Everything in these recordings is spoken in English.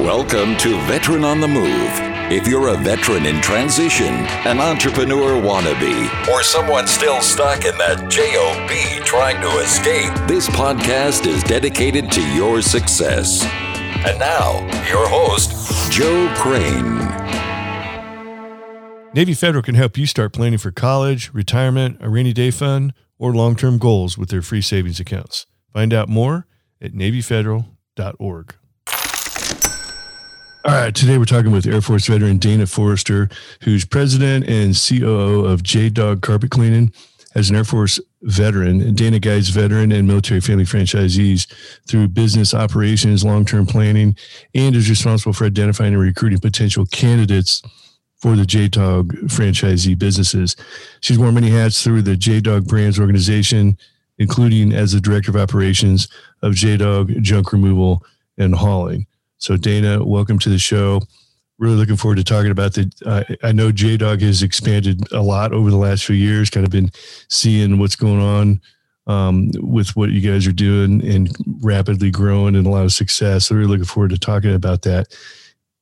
Welcome to Veteran on the Move. If you're a veteran in transition, an entrepreneur wannabe, or someone still stuck in that JOB trying to escape, this podcast is dedicated to your success. And now, your host, Joe Crane. Navy Federal can help you start planning for college, retirement, a rainy day fund, or long term goals with their free savings accounts. Find out more at NavyFederal.org. All right, today we're talking with Air Force veteran Dana Forrester, who's president and COO of J Dog Carpet Cleaning. As an Air Force veteran, Dana guides veteran and military family franchisees through business operations, long term planning, and is responsible for identifying and recruiting potential candidates for the J Dog franchisee businesses. She's worn many hats through the J Dog Brands organization, including as the director of operations of J Dog Junk Removal and Hauling. So, Dana, welcome to the show. Really looking forward to talking about the. Uh, I know J Dog has expanded a lot over the last few years. Kind of been seeing what's going on um, with what you guys are doing and rapidly growing and a lot of success. So, really looking forward to talking about that.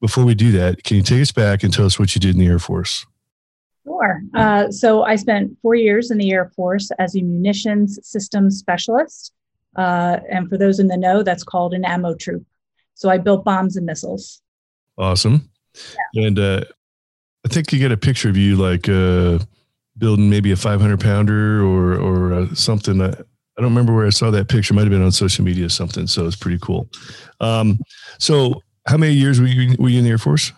Before we do that, can you take us back and tell us what you did in the Air Force? Sure. Uh, so I spent four years in the Air Force as a munitions systems specialist. Uh, and for those in the know, that's called an ammo troop. So I built bombs and missiles. Awesome. Yeah. And uh, I think you get a picture of you like uh, building maybe a 500 pounder or or uh, something. I, I don't remember where I saw that picture. Might have been on social media or something. So it's pretty cool. Um, so how many years were you, were you in the Air Force?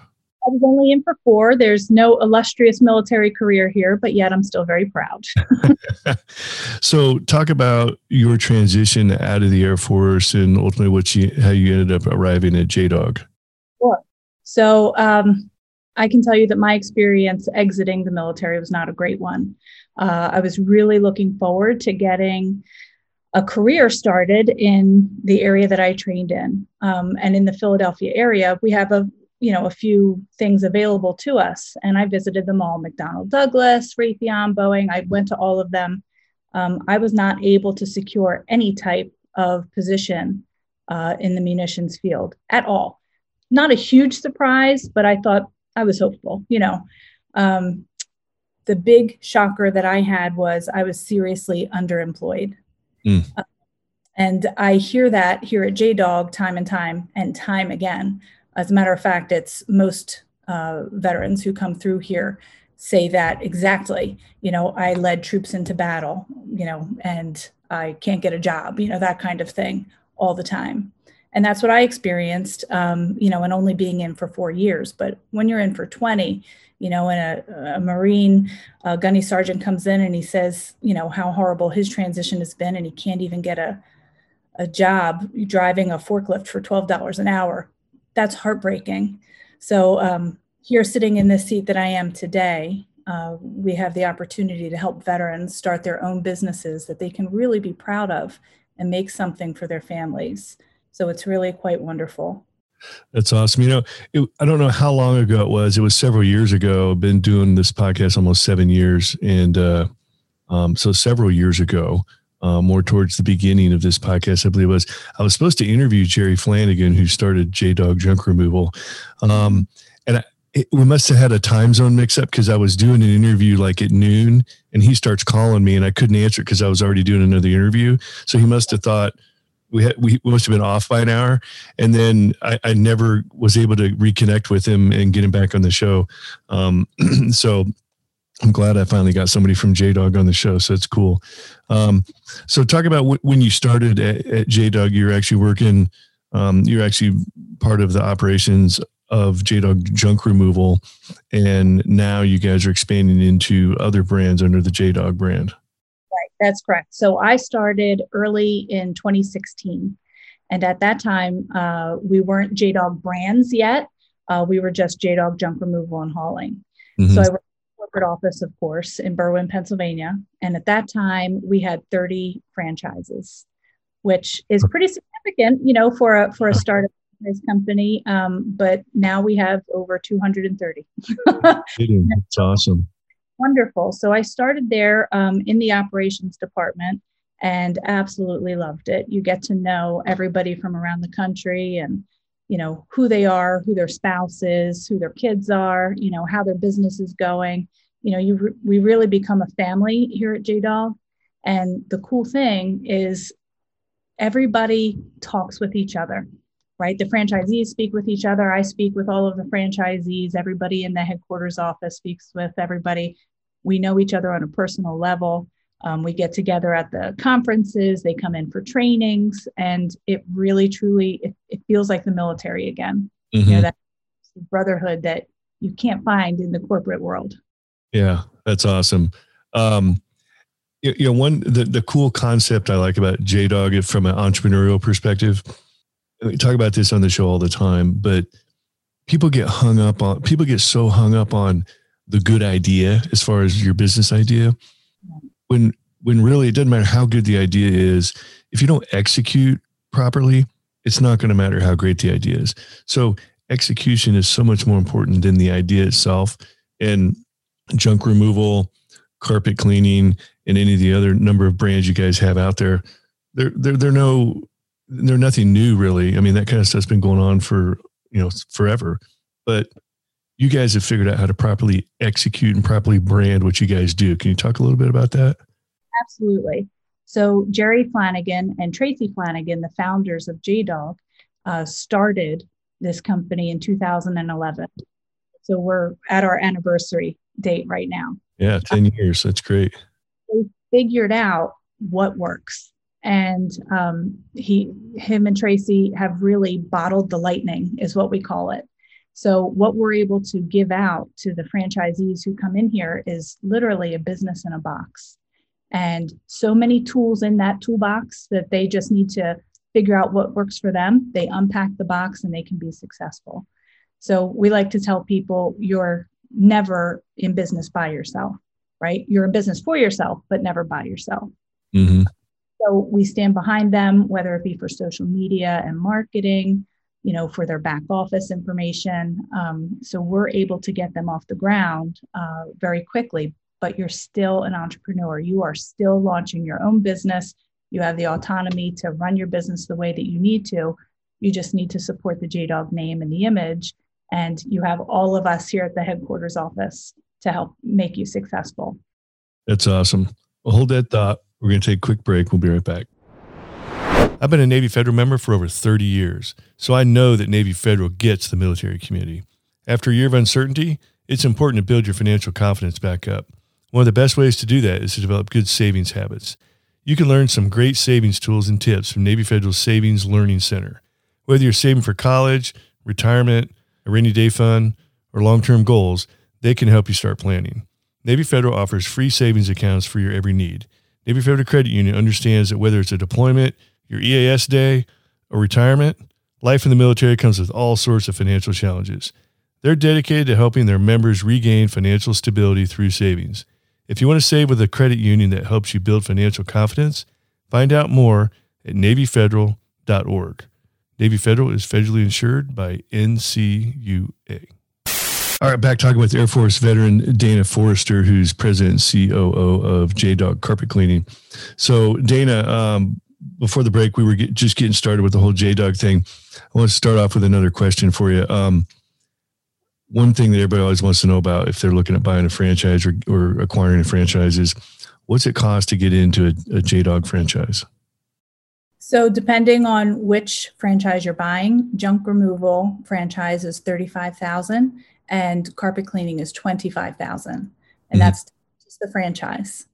I was only in for four. There's no illustrious military career here, but yet I'm still very proud. so, talk about your transition out of the Air Force and ultimately what you, how you ended up arriving at JDOG. Sure. So, um, I can tell you that my experience exiting the military was not a great one. Uh, I was really looking forward to getting a career started in the area that I trained in. Um, and in the Philadelphia area, we have a you know a few things available to us. And i visited them all mcdonnell douglas raytheon boeing. I went to all of them. Um, i was not able to secure any type of position uh, in the munitions field at all. Not a huge surprise but i thought i was hopeful you know. Um, the big shocker that i had was i was seriously underemployed. Mm. uh, and i hear that here at jdog time and time and time again as a matter of fact, it's most uh, veterans who come through here say that exactly. You know, I led troops into battle, you know, and I can't get a job, you know, that kind of thing all the time. And that's what I experienced, um, you know, and only being in for four years. But when you're in for 20, you know, and a, a Marine a gunny sergeant comes in and he says, you know, how horrible his transition has been and he can't even get a, a job driving a forklift for $12 an hour that's heartbreaking. So um, here, sitting in this seat that I am today, uh, we have the opportunity to help veterans start their own businesses that they can really be proud of and make something for their families. So it's really quite wonderful. That's awesome. You know, it, I don't know how long ago it was. It was several years ago. I've been doing this podcast almost seven years, and uh, um, so several years ago, uh, more towards the beginning of this podcast, I believe was. I was supposed to interview Jerry Flanagan, who started J Dog Junk Removal. Um, and I, it, we must have had a time zone mix up because I was doing an interview like at noon and he starts calling me and I couldn't answer because I was already doing another interview. So he must have thought we had, we must have been off by an hour. And then I, I never was able to reconnect with him and get him back on the show. Um, so I'm glad I finally got somebody from JDog on the show. So it's cool. Um, so talk about w- when you started at, at JDog, you're actually working, um, you're actually part of the operations of JDog junk removal. And now you guys are expanding into other brands under the JDog brand. Right. That's correct. So I started early in 2016. And at that time, uh, we weren't JDog brands yet. Uh, we were just JDog junk removal and hauling. Mm-hmm. So I worked corporate office, of course, in Berwyn, Pennsylvania. And at that time, we had 30 franchises, which is pretty significant, you know, for a for a startup company. Um, but now we have over 230. That's awesome. Wonderful. So I started there um, in the operations department and absolutely loved it. You get to know everybody from around the country and you know who they are who their spouse is who their kids are you know how their business is going. You know you re- we really become a family here at jdog. And the cool thing is everybody talks with each other right? The franchisees speak with each other. I speak with all of the franchisees. Everybody in the headquarters office speaks with everybody. We know each other on a personal level um, we get together at the conferences they come in for trainings and it really truly it, it feels like the military again. Mm-hmm. you know that brotherhood that you can't find in the corporate world. Yeah that's awesome. Um, you, you know one the, the cool concept i like about jdog from an entrepreneurial perspective we talk about this on the show all the time but people get hung up on people get so hung up on the good idea as far as your business idea when when really it doesn't matter how good the idea is if you don't execute properly it's not going to matter how great the idea is. So execution is so much more important than the idea itself and junk removal carpet cleaning and any of the other number of brands you guys have out there they're they're, they're no they're nothing new really. I mean that kind of stuff's been going on for you know forever. But you guys have figured out how to properly execute and properly brand what you guys do. Can you talk a little bit about that? Absolutely. So Jerry Flanagan and Tracy Flanagan, the founders of JDog, uh, started this company in 2011. So we're at our anniversary date right now. Yeah, 10 years. That's great. They figured out what works. And um, he, him and Tracy have really bottled the lightning, is what we call it. So, what we're able to give out to the franchisees who come in here is literally a business in a box. And so many tools in that toolbox that they just need to figure out what works for them. They unpack the box and they can be successful. So, we like to tell people you're never in business by yourself, right? You're in business for yourself, but never by yourself. Mm-hmm. So, we stand behind them, whether it be for social media and marketing you know, for their back office information. Um, so we're able to get them off the ground uh, very quickly. But you're still an entrepreneur. You are still launching your own business. You have the autonomy to run your business the way that you need to. You just need to support the JDog name and the image. And you have all of us here at the headquarters office to help make you successful. That's awesome. Well, hold that thought. We're going to take a quick break. We'll be right back. I've been a Navy Federal member for over 30 years, so I know that Navy Federal gets the military community. After a year of uncertainty, it's important to build your financial confidence back up. One of the best ways to do that is to develop good savings habits. You can learn some great savings tools and tips from Navy Federal's Savings Learning Center. Whether you're saving for college, retirement, a rainy day fund, or long term goals, they can help you start planning. Navy Federal offers free savings accounts for your every need. Navy Federal Credit Union understands that whether it's a deployment, your EAS day, or retirement, life in the military comes with all sorts of financial challenges. They're dedicated to helping their members regain financial stability through savings. If you want to save with a credit union that helps you build financial confidence, find out more at NavyFederal.org. Navy Federal is federally insured by NCUA. All right, back talking with Air Force veteran Dana Forrester, who's president and COO of JDog Carpet Cleaning. So, Dana, um, before the break, we were get, just getting started with the whole JDog thing. I want to start off with another question for you. Um, one thing that everybody always wants to know about if they're looking at buying a franchise or, or acquiring a franchise is what's it cost to get into a, a JDog franchise? So, depending on which franchise you're buying, junk removal franchise is thirty-five thousand, and carpet cleaning is twenty-five thousand, and mm-hmm. that's just the franchise,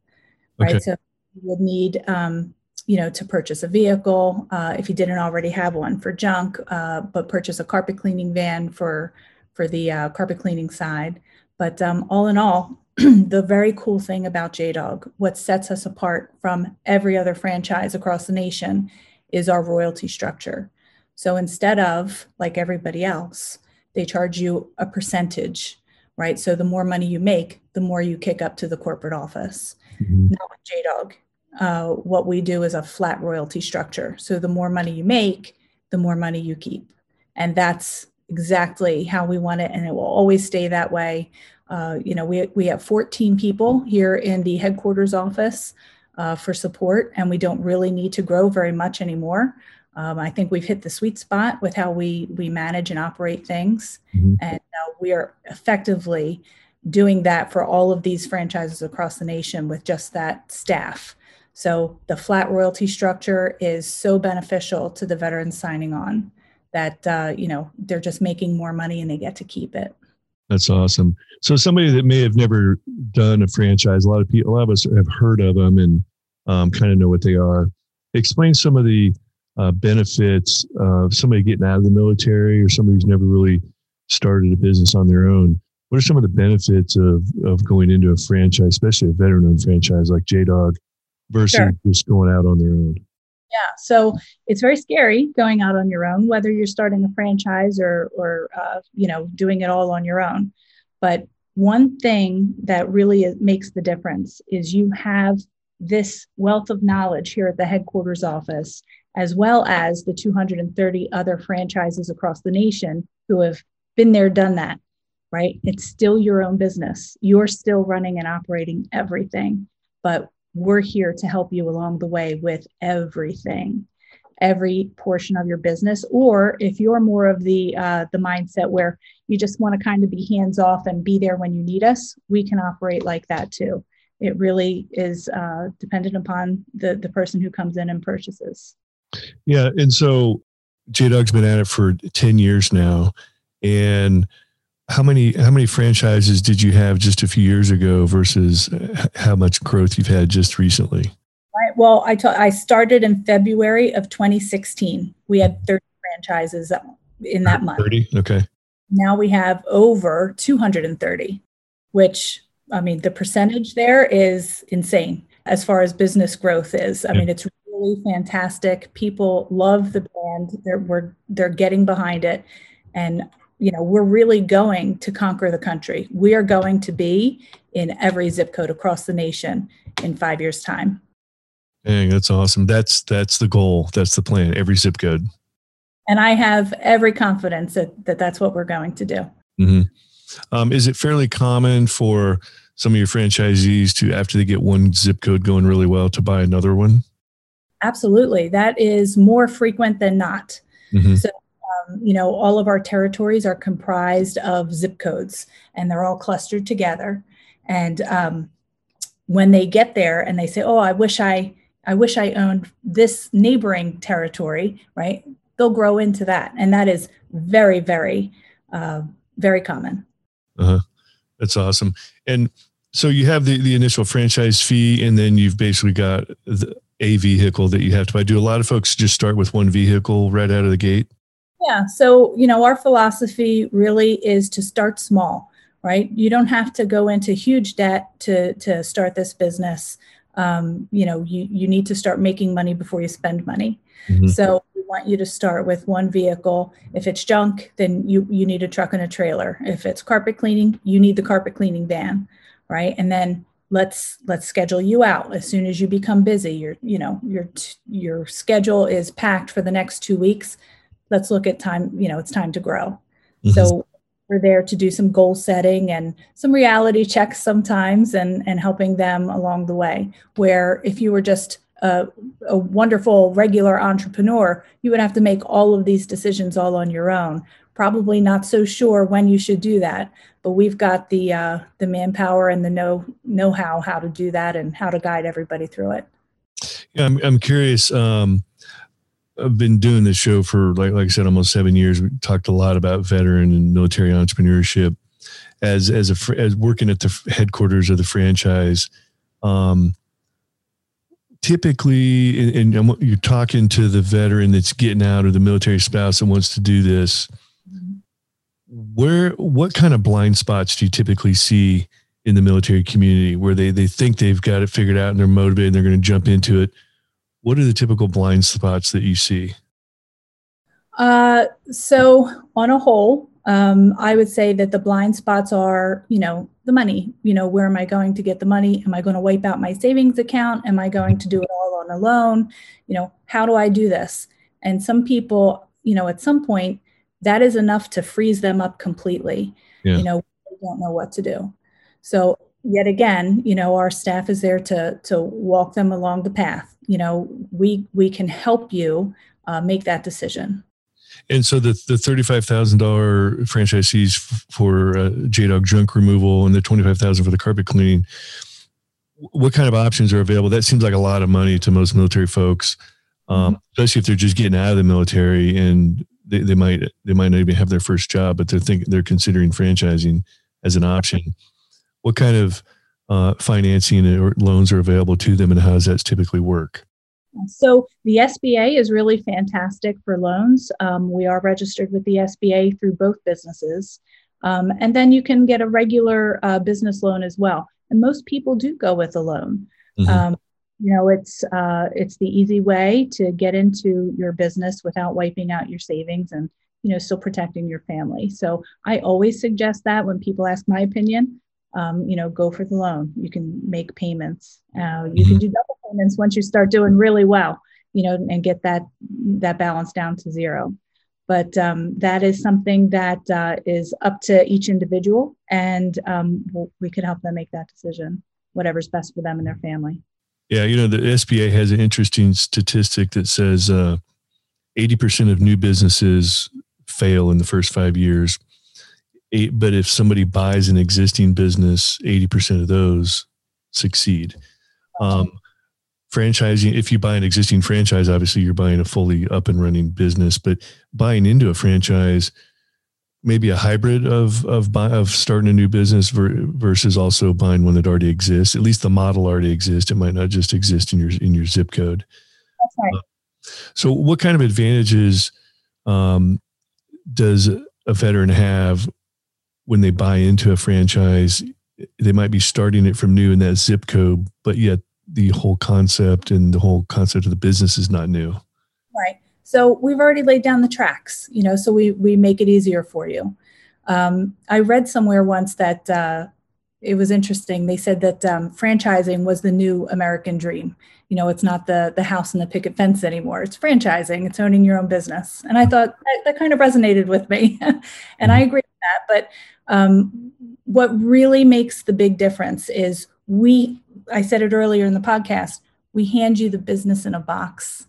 right? Okay. So, you would need um, you know, to purchase a vehicle uh, if you didn't already have one for junk, uh, but purchase a carpet cleaning van for for the uh, carpet cleaning side. But um, all in all, the very cool thing about JDog, what sets us apart from every other franchise across the nation, is our royalty structure. So instead of like everybody else, they charge you a percentage, right? So the more money you make, the more you kick up to the corporate office. Mm-hmm. Not with JDog uh, what we do is a flat royalty structure. So the more money you make, the more money you keep. And that's exactly how we want it. And it will always stay that way. Uh, you know, we, we have 14 people here in the headquarters office uh, for support, and we don't really need to grow very much anymore. Um, I think we've hit the sweet spot with how we we manage and operate things, mm-hmm. and uh, we are effectively doing that for all of these franchises across the nation with just that staff. So the flat royalty structure is so beneficial to the veterans signing on that uh, you know they're just making more money and they get to keep it. That's awesome. So somebody that may have never done a franchise, a lot of people, a lot of us have heard of them and um, kind of know what they are. Explain some of the uh, benefits of somebody getting out of the military or somebody who's never really started a business on their own. What are some of the benefits of of going into a franchise, especially a veteran-owned franchise like J Dog, versus sure. just going out on their own? Yeah, so it's very scary going out on your own, whether you're starting a franchise or or uh, you know doing it all on your own. But one thing that really makes the difference is you have this wealth of knowledge here at the headquarters office, as well as the 230 other franchises across the nation who have been there, done that, right? It's still your own business. You're still running and operating everything, but we're here to help you along the way with everything every portion of your business or if you're more of the uh, the mindset where you just want to kind of be hands off and be there when you need us we can operate like that too it really is uh, dependent upon the the person who comes in and purchases. Yeah, and so J Dog's been at it for ten years now, and how many how many franchises did you have just a few years ago versus uh, how much growth you've had just recently? Right. Well, I I started in February of 2016. We had 30 franchises in that month. 30. Okay. Now we have over 230, which I mean, the percentage there is insane as far as business growth is. I mean, it's really fantastic. People love the brand. They're we're they're getting behind it, and you know we're really going to conquer the country. We are going to be in every zip code across the nation in five years' time. Dang, that's awesome. That's that's the goal. That's the plan. Every zip code. And I have every confidence that, that that's what we're going to do. Mm-hmm. Um, is it fairly common for some of your franchisees to, after they get one zip code going really well, to buy another one? Absolutely. That is more frequent than not. Mm-hmm. So, um, you know, all of our territories are comprised of zip codes and they're all clustered together. And um, when they get there and they say, oh, I wish I, I wish I owned this neighboring territory, right? They'll grow into that. And that is very, very, uh, very common. Uh-huh. That's awesome. And so you have the, the initial franchise fee, and then you've basically got the, a vehicle that you have to buy. Do a lot of folks just start with one vehicle right out of the gate? Yeah. So, you know, our philosophy really is to start small, right? You don't have to go into huge debt to, to start this business. Um, you know, you, you need to start making money before you spend money. Mm-hmm. So we want you to start with one vehicle. If it's junk, then you you need a truck and a trailer. If it's carpet cleaning, you need the carpet cleaning van, right? And then let's let's schedule you out as soon as you become busy. Your you know your your schedule is packed for the next two weeks. Let's look at time. You know it's time to grow. Mm-hmm. So we're there to do some goal setting and some reality checks sometimes and and helping them along the way. Where if you were just a, a, wonderful regular entrepreneur, you would have to make all of these decisions all on your own. Probably not so sure when you should do that, but we've got the uh, the manpower and the know know how how to do that and how to guide everybody through it. Yeah, I'm I'm curious. Um, I've been doing this show for like like I said, almost seven years. We talked a lot about veteran and military entrepreneurship. As as a as working at the headquarters of the franchise, um, typically, and, and you're talking to the veteran that's getting out or the military spouse that wants to do this. Where, what kind of blind spots do you typically see in the military community where they they think they've got it figured out and they're motivated and they're going to jump into it? What are the typical blind spots that you see? Uh, so on a whole, um, I would say that the blind spots are, you know, the money. You know, where am I going to get the money? Am I going to wipe out my savings account? Am I going to do it all on a loan? You know, how do I do this? And some people, you know, at some point, that is enough to freeze them up completely. Yeah. You know, they don't know what to do. So yet again, you know, our staff is there to to walk them along the path. You know, we we can help you uh, make that decision. And so the the thirty five thousand dollar franchisees for uh, JDog junk removal and the twenty five thousand for the carpet cleaning. What kind of options are available? That seems like a lot of money to most military folks, um, mm-hmm. especially if they're just getting out of the military and they, they might they might not even have their first job, but they're thinking they're considering franchising as an option. What kind of uh, financing or loans are available to them, and how does that typically work? So the SBA is really fantastic for loans. Um, we are registered with the SBA through both businesses. Um, and then you can get a regular uh, business loan as well. And most people do go with a loan. Mm-hmm. Um, you know, it's uh, it's the easy way to get into your business without wiping out your savings and you know still protecting your family. So I always suggest that when people ask my opinion, um, you know, go for the loan. You can make payments. Uh, you mm-hmm. can do double payments once you start doing really well, you know, and get that that balance down to zero. But um, that is something that uh, is up to each individual, and um, we'll, we can help them make that decision, whatever's best for them and their family. Yeah, you know, the SBA has an interesting statistic that says uh, 80% of new businesses fail in the first five years eight, but if somebody buys an existing business, 80% of those succeed. Um, franchising, if you buy an existing franchise, obviously you're buying a fully up and running business, but buying into a franchise, maybe a hybrid of of buy, of starting a new business versus also buying one that already exists. At least the model already exists. It might not just exist in your in your zip code. That's right. Uh, so, what kind of advantages um, does a veteran have when they buy into a franchise, they might be starting it from new in that zip code, but yet the whole concept and the whole concept of the business is not new. Right. So we've already laid down the tracks, you know, so we we make it easier for you. Um, I read somewhere once that uh, it was interesting. They said that um, franchising was the new American dream. You know, it's not the the house and the picket fence anymore. It's franchising. It's owning your own business. And I thought that, that kind of resonated with me, and I mm-hmm. agree with that. But um, what really makes the big difference is we, I said it earlier in the podcast, we hand you the business in a box,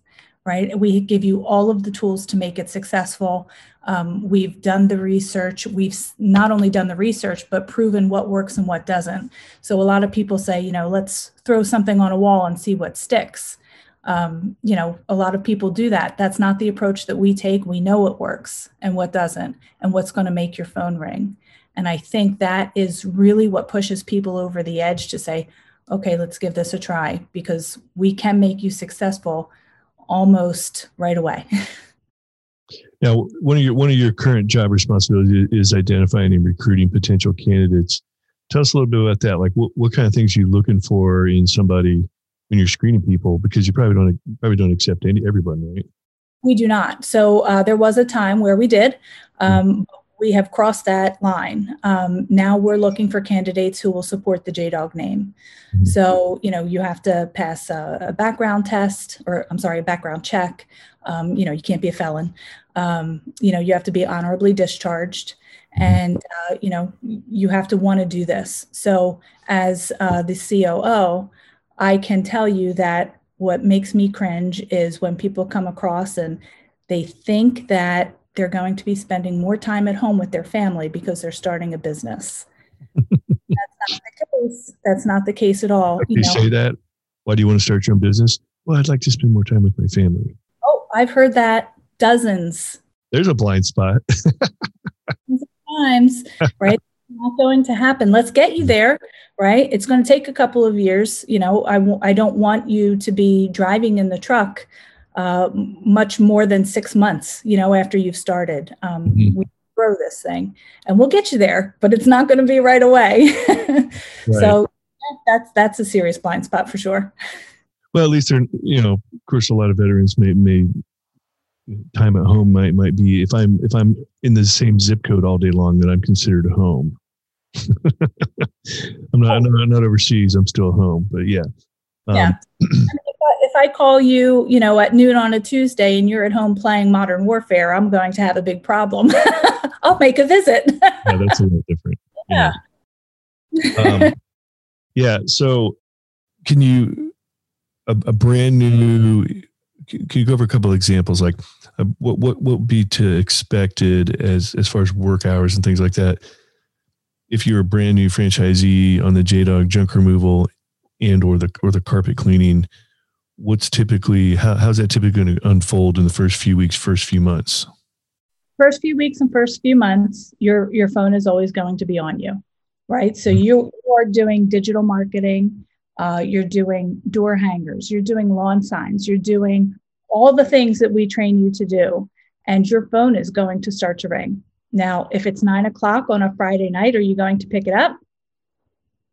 right? We give you all of the tools to make it successful. Um, we've done the research. We've not only done the research, but proven what works and what doesn't. So a lot of people say, you know, let's throw something on a wall and see what sticks. Um, you know, a lot of people do that. That's not the approach that we take. We know what works and what doesn't, and what's going to make your phone ring. And I think that is really what pushes people over the edge to say, okay, let's give this a try because we can make you successful almost right away. now, one of your one of your current job responsibilities is identifying and recruiting potential candidates. Tell us a little bit about that. Like, what, what kind of things are you looking for in somebody when you're screening people? Because you probably don't probably don't accept any everybody, right? We do not. So uh, there was a time where we did. Um, we have crossed that line. Um, now we're looking for candidates who will support the JDog name. Mm-hmm. So, you know, you have to pass a, a, background test, or I'm sorry, a background check. Um, you know, you can't be a felon. Um, you know, you have to be honorably discharged. Mm-hmm. And, uh, you know, you have to want to do this. So, as uh, the COO, I can tell you that what makes me cringe is when people come across and they think that they're going to be spending more time at home with their family because they're starting a business. That's not the case. That's not the case at all. you, you say that. Why do you want to start your own business? Well, I'd like to spend more time with my family. Oh, I've heard that dozens. There's a blind spot. times, right? not going to happen. Let's get you there, right? It's going to take a couple of years. You know, I w- I don't want you to be driving in the truck uh, much more than six months, you know, after you've started. Um, mm-hmm. We grow this thing and we'll get you there, but it's not going to be right away. right. So that's, that's a serious blind spot for sure. Well, at least they're, you know, of course, a lot of veterans may, may time at home might, might be, if I'm, if I'm in the same zip code all day long, that I'm considered a home. I'm not, I'm not, not overseas. I'm still home, but yeah. Um, yeah. if I call you, you know, at noon on a Tuesday and you're at home playing Modern Warfare, I'm going to have a big problem. I'll make a visit. yeah, that's a little different. Yeah. Yeah. Um, yeah. So, can you a, a, brand new can you go over a couple of examples, like uh, what what what would be to expected as as far as work hours and things like that? If you're a brand new franchisee on the J Dog junk removal and or the or the carpet cleaning, what's typically how, how's that typically going to unfold in the first few weeks, first few months? First few weeks and first few months, your your phone is always going to be on you, right? So mm-hmm. you are doing digital marketing uh, you're doing door hangers, you're doing lawn signs, you're doing all the things that we train you to do, and your phone is going to start to ring. Now, if it's nine o'clock on a Friday night, are you going to pick it up?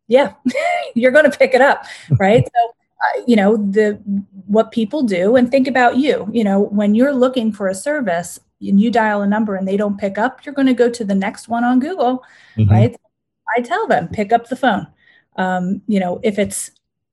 Yeah, you're going to pick it up, right? so, uh, you know, the what people do, and think about you. You know, when you're looking for a service and you dial a number and they don't pick up, you're going to go to the next one on Google, mm-hmm. right? I tell them pick up the phone um, you know, if it's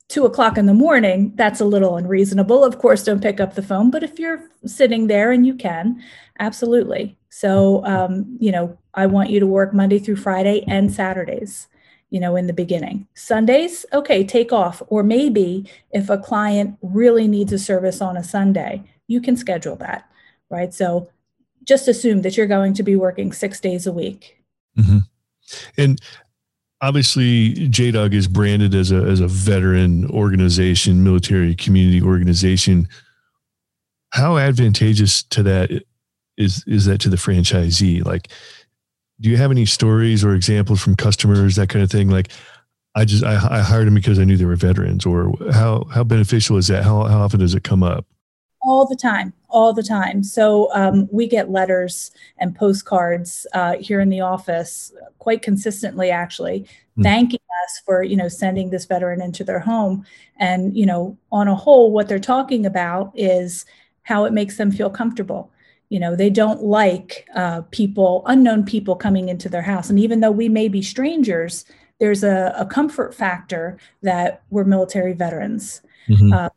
two o'clock in the morning, that's a little unreasonable. Of course, don't pick up the phone, but if you're sitting there and you can, absolutely. So, um, you know, I want you to work Monday through Friday and Saturdays, you know, in the beginning. Sundays, okay, take off. Or maybe if a client really needs a service on a Sunday, you can schedule that, right? So just assume that you're going to be working six days a week. Mm-hmm. And obviously JDOG is branded as a as a veteran organization, military community organization. How advantageous to that is is that to the franchisee? Like, do you have any stories or examples from customers that kind of thing? Like, I just I, I hired them because I knew they were veterans, or how how beneficial is that? How how often does it come up? all the time all the time so um, we get letters and postcards uh, here in the office quite consistently actually mm. thanking us for you know sending this veteran into their home and you know on a whole what they're talking about is how it makes them feel comfortable you know they don't like uh, people unknown people coming into their house and even though we may be strangers there's a, a comfort factor that we're military veterans mm-hmm. uh,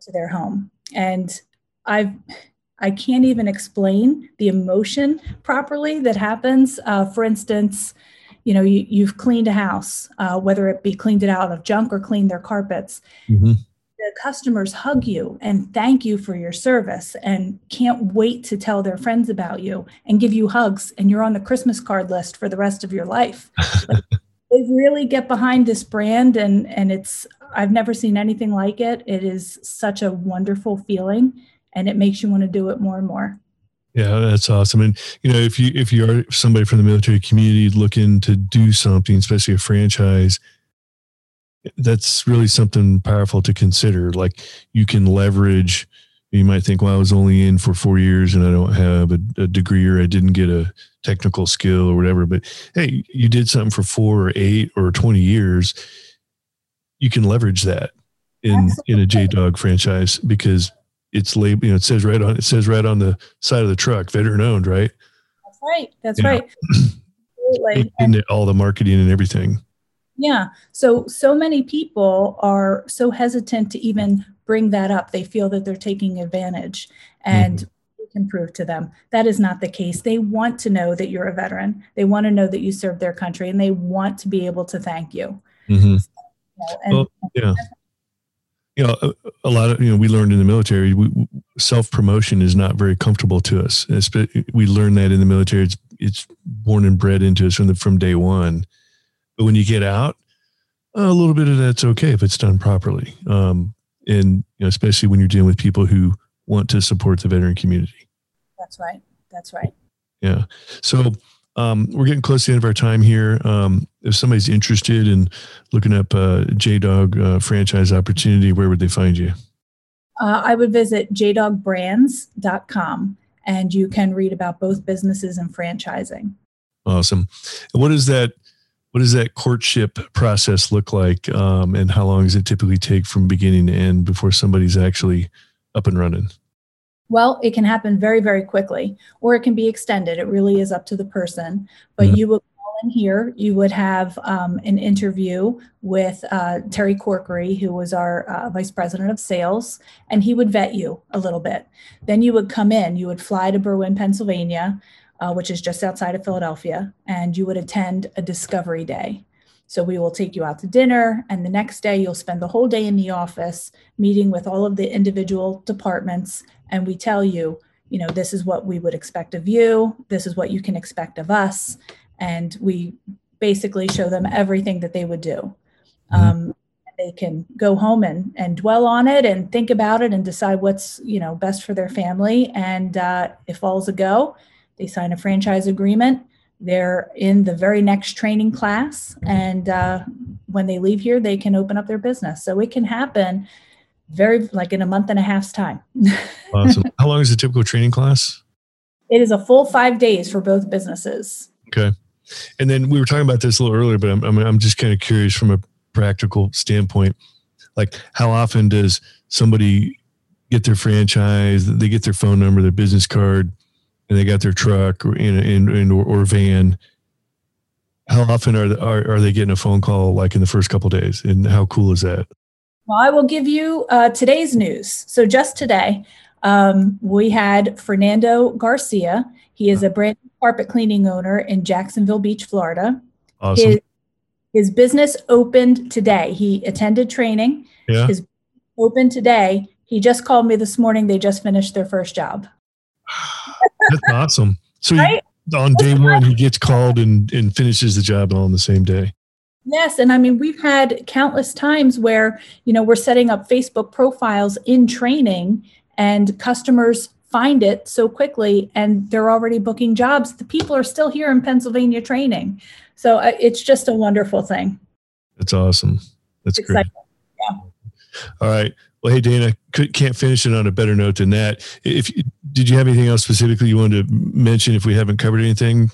to their home and I've I can't even explain the emotion properly that happens. Uh, for instance, you know, you, have cleaned a house, uh, whether it be cleaned it out of junk or cleaned their carpets. Mm-hmm. The customers hug you and thank you for your service and can't wait to tell their friends about you and give you hugs. And you're on the Christmas card list for the rest of your life. like, they really get behind this brand, and and it's I've never seen anything like it. It is such a wonderful feeling and it makes you want to do it more and more. Yeah, that's awesome. And you know, if you if you are somebody from the military community looking to do something, especially a franchise, that's really something powerful to consider. Like you can leverage. You might think, well, I was only in for four years and I don't have a, a degree or I didn't get a technical skill or whatever. But hey, you did something for four or eight or twenty years. You can leverage that in Absolutely. in a J Dog franchise because it's labeled, you know, it says right on, it says right on the side of the truck, veteran owned, right? That's right. That's right. Absolutely. And all the marketing and everything. Yeah. So, so many people are so hesitant to even bring that up. They feel that they're taking advantage and mm-hmm. can prove to them that is not the case. They want to know that you're a veteran. They want to know that you served their country and they want to be able to thank you. Mm-hmm. So, you know, and, well, yeah you know, a, a, lot of, you know, we learned in the military, self promotion is not very comfortable to us. We learn that in the military. It's, it's born and bred into us from the, from day one. But when you get out, a little bit of that's okay if it's done properly. Um, and, you know, especially when you're dealing with people who want to support the veteran community. That's right. That's right. Yeah. So, um, we're getting close to the end of our time here. Um, if somebody's interested in looking up uh, JDog uh, franchise opportunity, where would they find you? Uh, I would visit jdogbrands.com and you can read about both businesses and franchising. Awesome. And what is that? What does that courtship process look like, um, and how long does it typically take from beginning to end before somebody's actually up and running? Well, it can happen very, very quickly, or it can be extended. It really is up to the person. But mm-hmm. you would call in here, you would have um, an interview with uh, Terry Corkery, who was our uh, vice president of sales, and he would vet you a little bit. Then you would come in, you would fly to Berwyn, Pennsylvania, uh, which is just outside of Philadelphia, and you would attend a discovery day. So we will take you out to dinner, and the next day you'll spend the whole day in the office meeting with all of the individual departments. And we tell you, you know, this is what we would expect of you, this is what you can expect of us. And we basically show them everything that they would do. Mm-hmm. Um, they can go home and, and dwell on it and think about it and decide what's you know best for their family and uh, if all's a go they sign a franchise agreement. They're in the very next training class and uh, when they leave here they can open up their business. So it can happen very like in a month and a half's time. Awesome how long is a typical training class? It is a full five days for both businesses. Okay. And then we were talking about this a little earlier but i'm, I'm, I'm just kind of curious from a practical standpoint. Like how often does somebody get their franchise they get their phone number their business card and they got their truck or in, in, in or, or, van. How often are, are are they getting a phone call like in the first couple days? And how cool is that? Well i will give you uh, today's news. So just today um, we had fernando garcia. He is a brand carpet cleaning owner in jacksonville beach florida. Awesome. his, his business opened today. He attended training. Yeah. his opened today. He just called me this morning. They just finished their first job that's awesome. So right? he, on day one, he gets called and, and finishes the job all on the same day. Yes. And I mean, we've had countless times where, you know, we're setting up Facebook profiles in training and customers find it so quickly and they're already booking jobs. The people are still here in Pennsylvania training. So uh, it's just a wonderful thing. That's awesome. That's it's great. Exciting. Yeah. All right. Well, hey Dana, could, can't finish it on a better note than that. If did you have anything else specifically you wanted to mention? If we haven't covered anything,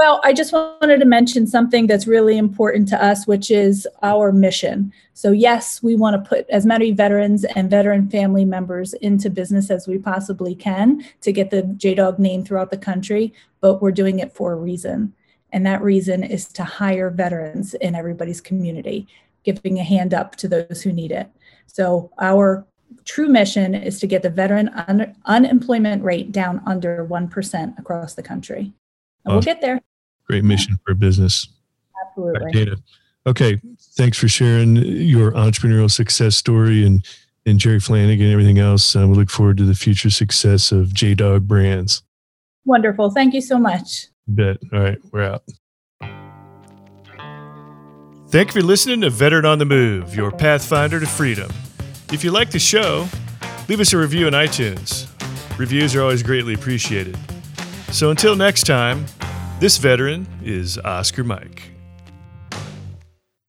well, I just wanted to mention something that's really important to us, which is our mission. So, yes, we want to put as many veterans and veteran family members into business as we possibly can to get the JDog name throughout the country, but we're doing it for a reason. And that reason is to hire veterans in everybody's community, giving a hand up to those who need it. So our true mission is to get the veteran un- unemployment rate down under 1% across the country. And we'll get there. Great mission for business. Absolutely. Okay. Thanks for sharing your entrepreneurial success story and, and Jerry Flanagan and everything else. Uh, we look forward to the future success of J Dog Brands. Wonderful. Thank you so much. bet. All right. We're out. Thank you for listening to Veteran on the Move, your pathfinder to freedom. If you like the show, leave us a review on iTunes. Reviews are always greatly appreciated. So until next time, this veteran is Oscar Mike.